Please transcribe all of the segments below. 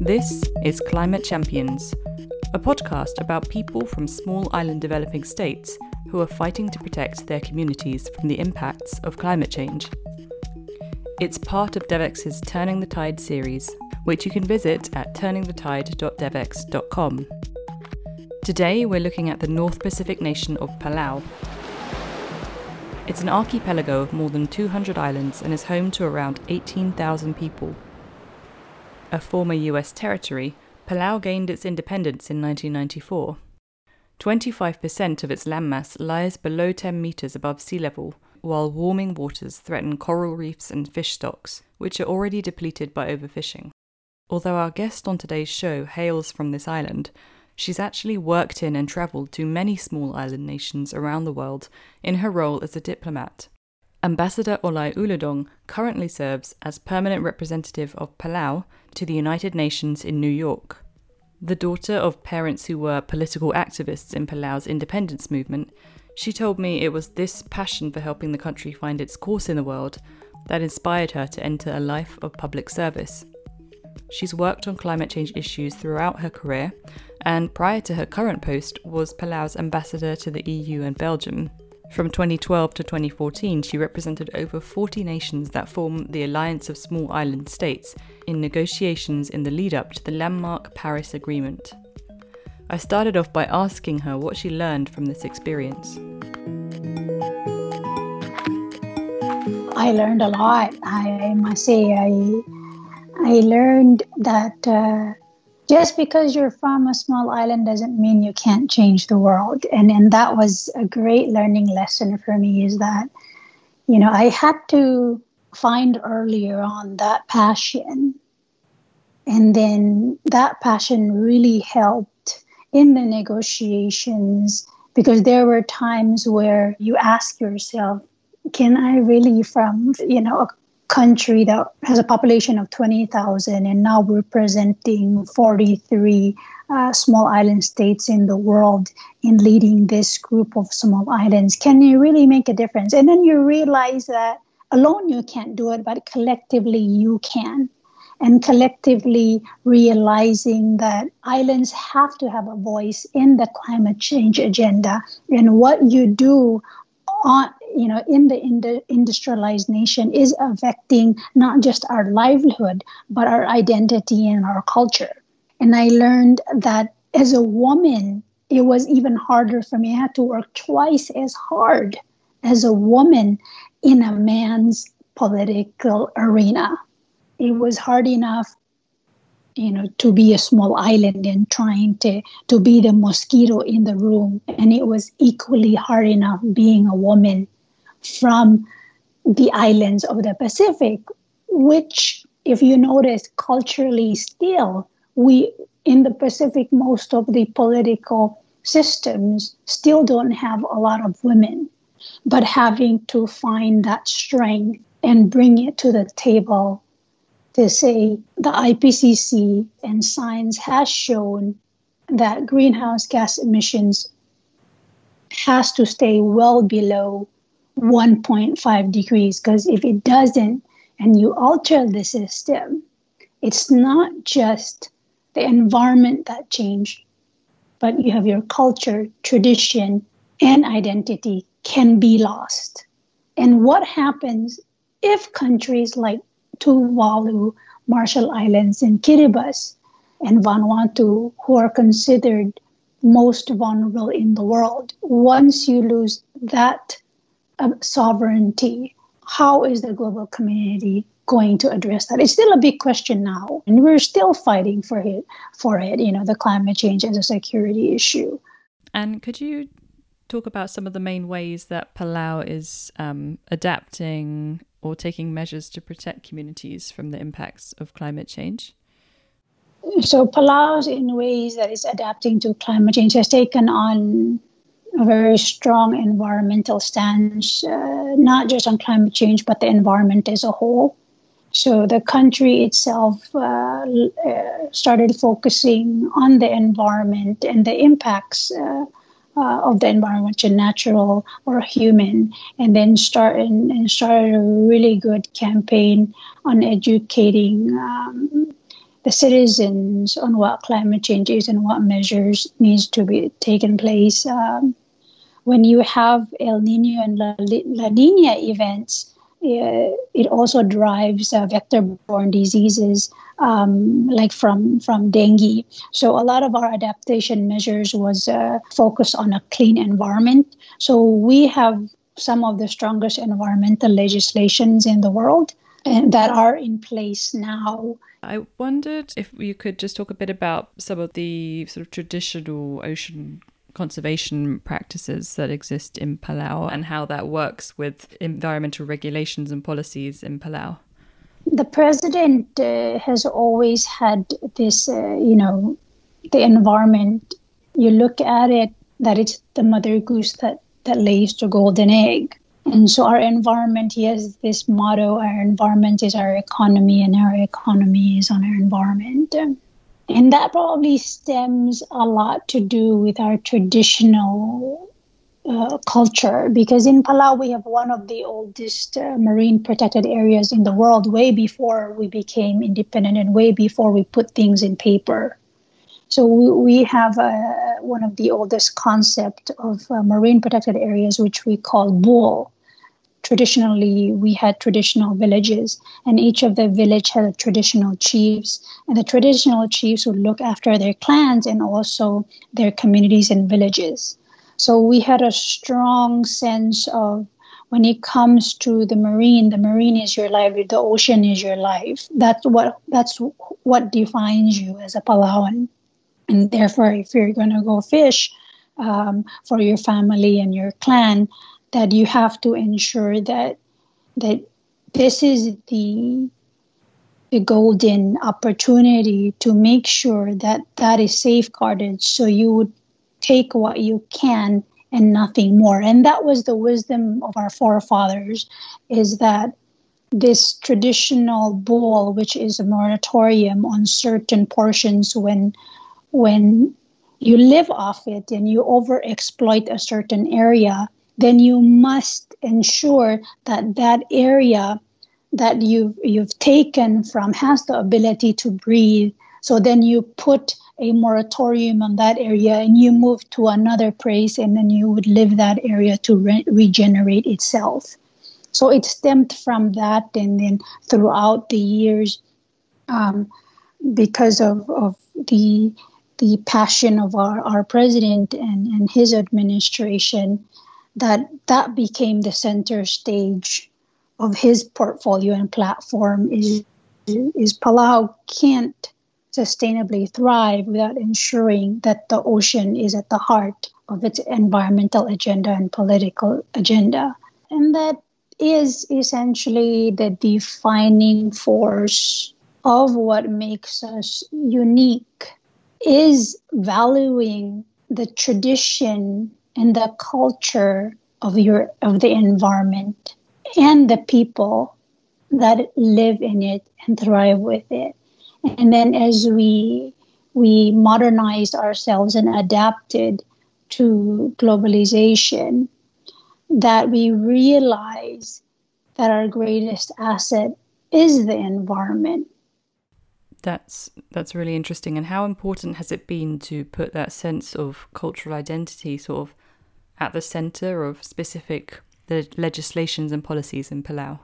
This is Climate Champions, a podcast about people from small island developing states who are fighting to protect their communities from the impacts of climate change. It's part of Devex's Turning the Tide series, which you can visit at turningthetide.devex.com. Today, we're looking at the North Pacific nation of Palau. It's an archipelago of more than 200 islands and is home to around 18,000 people. A former US territory, Palau gained its independence in 1994. 25% of its landmass lies below 10 metres above sea level, while warming waters threaten coral reefs and fish stocks, which are already depleted by overfishing. Although our guest on today's show hails from this island, she's actually worked in and travelled to many small island nations around the world in her role as a diplomat. Ambassador Olai Uludong currently serves as permanent representative of Palau to the United Nations in New York. The daughter of parents who were political activists in Palau's independence movement, she told me it was this passion for helping the country find its course in the world that inspired her to enter a life of public service. She's worked on climate change issues throughout her career, and prior to her current post, was Palau's ambassador to the EU and Belgium. From 2012 to 2014, she represented over 40 nations that form the Alliance of Small Island States in negotiations in the lead up to the landmark Paris Agreement. I started off by asking her what she learned from this experience. I learned a lot. I must say, I, I learned that uh, just because you're from a small island doesn't mean you can't change the world. And and that was a great learning lesson for me is that, you know, I had to find earlier on that passion. And then that passion really helped in the negotiations because there were times where you ask yourself, can I really, from you know country that has a population of 20,000 and now representing 43 uh, small island states in the world in leading this group of small islands. Can you really make a difference? And then you realize that alone you can't do it, but collectively you can. And collectively realizing that islands have to have a voice in the climate change agenda and what you do on you know in the, in the industrialized nation is affecting not just our livelihood but our identity and our culture. And i learned that as a woman it was even harder for me. I had to work twice as hard as a woman in a man's political arena. It was hard enough you know to be a small island and trying to to be the mosquito in the room. And it was equally hard enough being a woman from the islands of the pacific which if you notice culturally still we in the pacific most of the political systems still don't have a lot of women. But having to find that strength and bring it to the table to say the IPCC and science has shown that greenhouse gas emissions has to stay well below 1.5 degrees because if it doesn't and you alter the system it's not just the environment that change but you have your culture tradition and identity can be lost and what happens if countries like Tuvalu, Marshall Islands, and Kiribati, and Vanuatu, who are considered most vulnerable in the world. Once you lose that sovereignty, how is the global community going to address that? It's still a big question now, and we're still fighting for it. For it, you know, the climate change as a security issue. And could you talk about some of the main ways that Palau is um, adapting or taking measures to protect communities from the impacts of climate change? So, Palau, in ways that is adapting to climate change, has taken on a very strong environmental stance, uh, not just on climate change, but the environment as a whole. So, the country itself uh, uh, started focusing on the environment and the impacts uh, uh, of the environment, natural or human, and then start and, and started a really good campaign on educating um, the citizens on what climate change is and what measures needs to be taken place. Um, when you have El Nino and La, La Nina events, uh, it also drives uh, vector-borne diseases um, like from from dengue. So a lot of our adaptation measures was uh, focused on a clean environment. So we have some of the strongest environmental legislations in the world and that are in place now. I wondered if you could just talk a bit about some of the sort of traditional ocean conservation practices that exist in Palau and how that works with environmental regulations and policies in Palau? The president uh, has always had this, uh, you know, the environment. You look at it that it's the mother goose that, that lays the golden egg. And so our environment, he has this motto our environment is our economy, and our economy is on our environment. And that probably stems a lot to do with our traditional uh, culture because in Palau we have one of the oldest uh, marine protected areas in the world way before we became independent and way before we put things in paper. So we, we have uh, one of the oldest concept of uh, marine protected areas which we call bul traditionally we had traditional villages and each of the village had traditional chiefs. And the traditional chiefs would look after their clans and also their communities and villages. So we had a strong sense of when it comes to the marine the marine is your life the ocean is your life. That's what that's what defines you as a palauan and therefore if you're going to go fish um, for your family and your clan that you have to ensure that that this is the the golden opportunity to make sure that that is safeguarded so you would take what you can and nothing more. And that was the wisdom of our forefathers is that this traditional bul which is a moratorium on certain portions when when you live off it and you overexploit a certain area then you must ensure that that area that you've, you've taken from has the ability to breathe. So then you put a moratorium on that area and you move to another place and then you would leave that area to re- regenerate itself. So it stemmed from that and then throughout the years, um, because of, of the the passion of our, our president and, and his administration, that that became the center stage of his portfolio and platform is is Palau can't sustainably thrive without ensuring that the ocean is at the heart of its environmental agenda and political agenda. And that is essentially the defining force of what makes us unique is valuing the tradition and the culture of your of the environment and the people that live in it and thrive with it. And then as we we modernized ourselves and adapted to globalization that we realize that our greatest asset is the environment. That's that's really interesting. And how important has it been to put that sense of cultural identity sort of at the center of specific legislations and policies in Palau?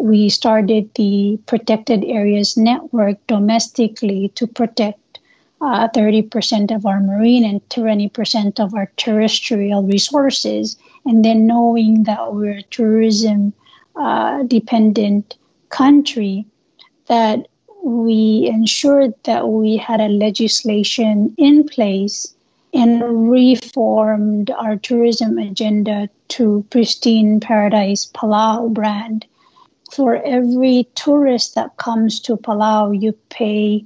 We started the Protected Areas Network domestically to protect uh, 30% of our marine and 20% of our terrestrial resources. And then knowing that we're a tourism uh, dependent country, that we ensured that we had a legislation in place and reformed our tourism agenda to Pristine Paradise Palau brand. For every tourist that comes to Palau, you pay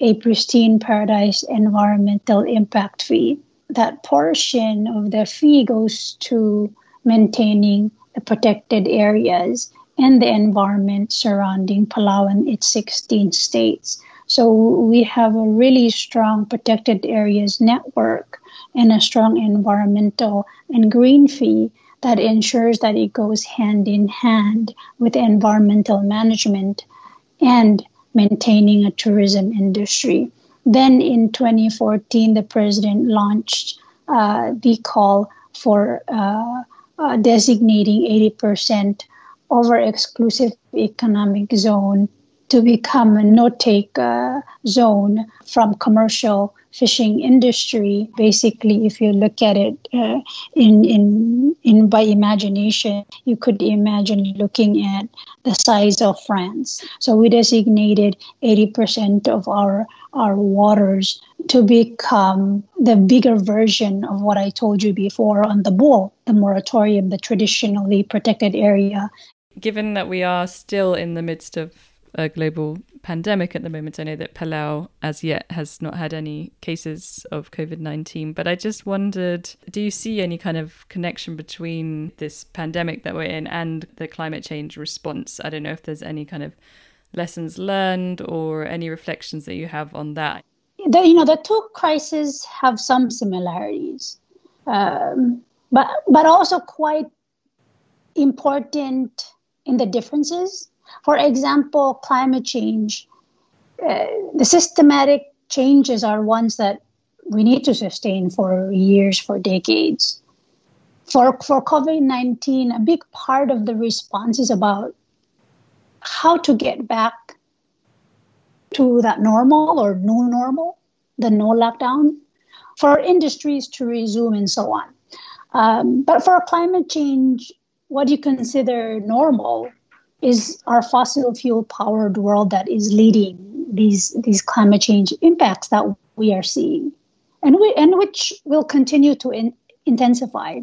a Pristine Paradise environmental impact fee. That portion of the fee goes to maintaining the protected areas and the environment surrounding Palau and its 16 states. So we have a really strong protected areas network and a strong environmental and green fee that ensures that it goes hand in hand with environmental management and maintaining a tourism industry. Then in 2014, the president launched uh, the call for uh, uh, designating 80% over exclusive economic zone to become a no-take uh, zone from commercial fishing industry. Basically, if you look at it uh, in in in by imagination, you could imagine looking at the size of France. So we designated 80% of our our waters to become the bigger version of what I told you before on the bul, the moratorium, the traditionally protected area. Given that we are still in the midst of a global pandemic at the moment. I know that Palau, as yet, has not had any cases of COVID 19, but I just wondered do you see any kind of connection between this pandemic that we're in and the climate change response? I don't know if there's any kind of lessons learned or any reflections that you have on that. The, you know, the two crises have some similarities, um, but but also quite important in the differences. For example, climate change, uh, the systematic changes are ones that we need to sustain for years, for decades. For, for COVID 19, a big part of the response is about how to get back to that normal or new normal, the no lockdown, for industries to resume and so on. Um, but for climate change, what do you consider normal is our fossil fuel powered world that is leading these these climate change impacts that we are seeing and we, and which will continue to in, intensify.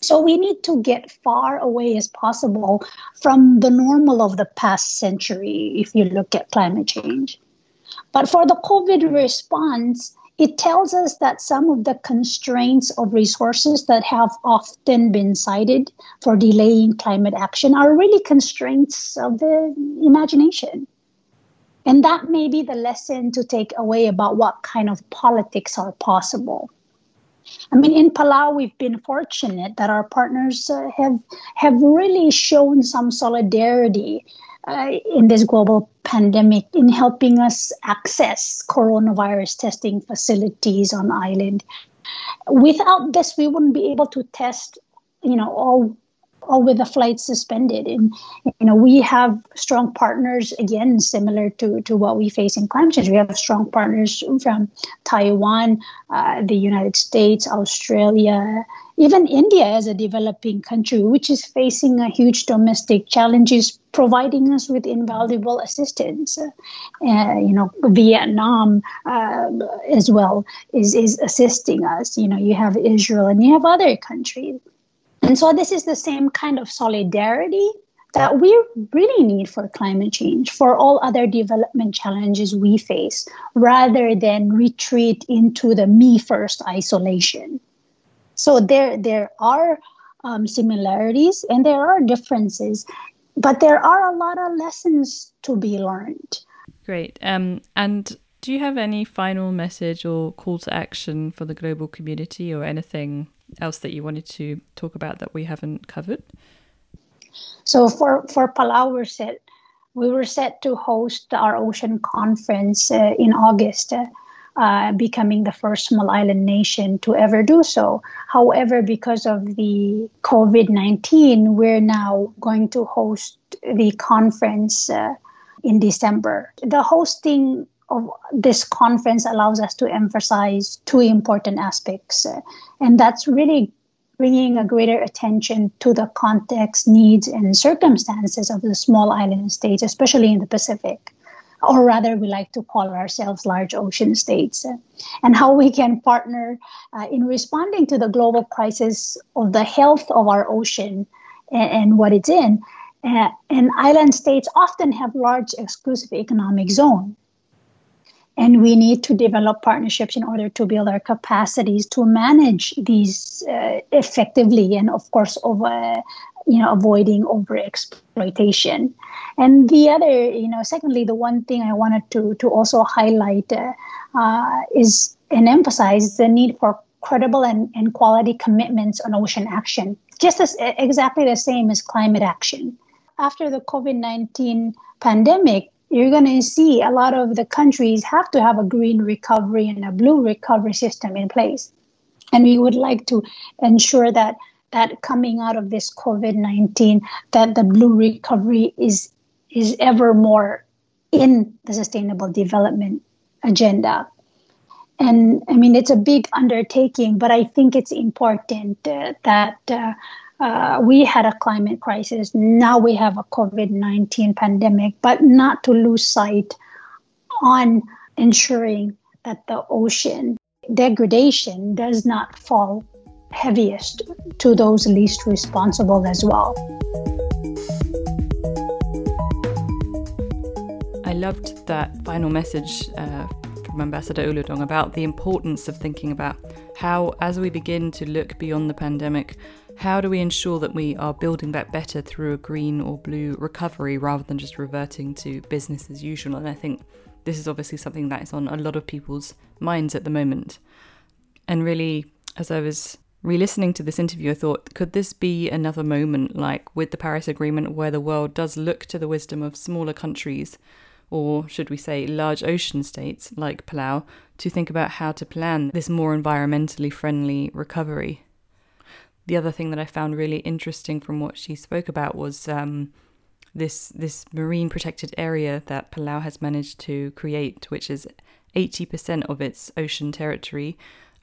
So we need to get far away as possible from the normal of the past century if you look at climate change. But for the covid response it tells us that some of the constraints of resources that have often been cited for delaying climate action are really constraints of the imagination. And that may be the lesson to take away about what kind of politics are possible. I mean, in Palau, we've been fortunate that our partners uh, have have really shown some solidarity uh, in this global pandemic in helping us access coronavirus testing facilities on island. Without this, we wouldn't be able to test, you know, all all with the flights suspended. And you know, we have strong partners again, similar to to what we face in climate change. We have strong partners from Taiwan, uh, the United States, Australia, even India as a developing country, which is facing a huge domestic challenges, providing us with invaluable assistance. Uh, you know, Vietnam uh, as well is is assisting us. You know, you have Israel and you have other countries. And so this is the same kind of solidarity that we really need for climate change, for all other development challenges we face, rather than retreat into the me first isolation. So there, there are um, similarities and there are differences, but there are a lot of lessons to be learned. Great. Um, and do you have any final message or call to action for the global community or anything else that you wanted to talk about that we haven't covered? So for for Palau, we're set. We were set to host our ocean conference uh, in August, uh, becoming the first small island nation to ever do so. However, because of the COVID nineteen, we're now going to host the conference uh, in December. The hosting this conference allows us to emphasize two important aspects, uh, and that's really bringing a greater attention to the context, needs, and circumstances of the small island states, especially in the Pacific, or rather, we like to call ourselves large ocean states, uh, and how we can partner uh, in responding to the global crisis of the health of our ocean and, and what it's in. Uh, and island states often have large exclusive economic zone and we need to develop partnerships in order to build our capacities to manage these uh, effectively and of course over you know avoiding over exploitation and the other you know secondly the one thing i wanted to to also highlight uh, uh, is and emphasize the need for credible and, and quality commitments on ocean action, just as exactly the same as climate action. After the COVID 19 pandemic, you're going to see a lot of the countries have to have a green recovery and a blue recovery system in place. And we would like to ensure that that coming out of this COVID-19, that the blue recovery is is ever more in the sustainable development agenda. And I mean, it's a big undertaking, but I think it's important uh, that uh, uh, we had a climate crisis. Now we have a COVID 19 pandemic, but not to lose sight on ensuring that the ocean degradation does not fall heaviest to those least responsible as well. I loved that final message uh, from Ambassador Uludong about the importance of thinking about how, as we begin to look beyond the pandemic, how do we ensure that we are building back better through a green or blue recovery rather than just reverting to business as usual? And I think this is obviously something that is on a lot of people's minds at the moment. And really, as I was re listening to this interview, I thought, could this be another moment like with the Paris Agreement where the world does look to the wisdom of smaller countries, or should we say large ocean states like Palau, to think about how to plan this more environmentally friendly recovery? The other thing that I found really interesting from what she spoke about was um, this this marine protected area that Palau has managed to create, which is 80% of its ocean territory,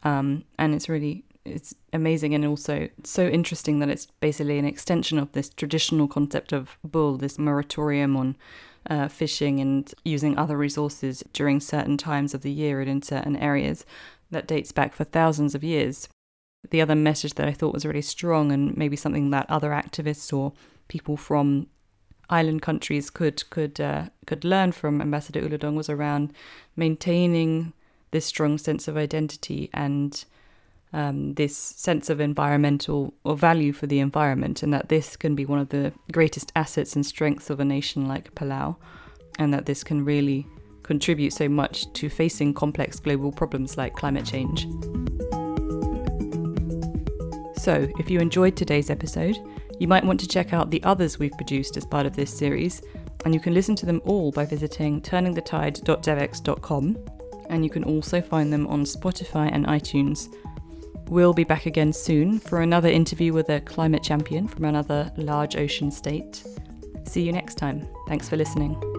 um, and it's really it's amazing and also so interesting that it's basically an extension of this traditional concept of bul, this moratorium on uh, fishing and using other resources during certain times of the year and in certain areas that dates back for thousands of years. The other message that I thought was really strong and maybe something that other activists or people from island countries could could uh, could learn from Ambassador Uludong was around maintaining this strong sense of identity and um, this sense of environmental or value for the environment, and that this can be one of the greatest assets and strengths of a nation like Palau, and that this can really contribute so much to facing complex global problems like climate change. So, if you enjoyed today's episode, you might want to check out the others we've produced as part of this series, and you can listen to them all by visiting turningthetide.devex.com, and you can also find them on Spotify and iTunes. We'll be back again soon for another interview with a climate champion from another large ocean state. See you next time. Thanks for listening.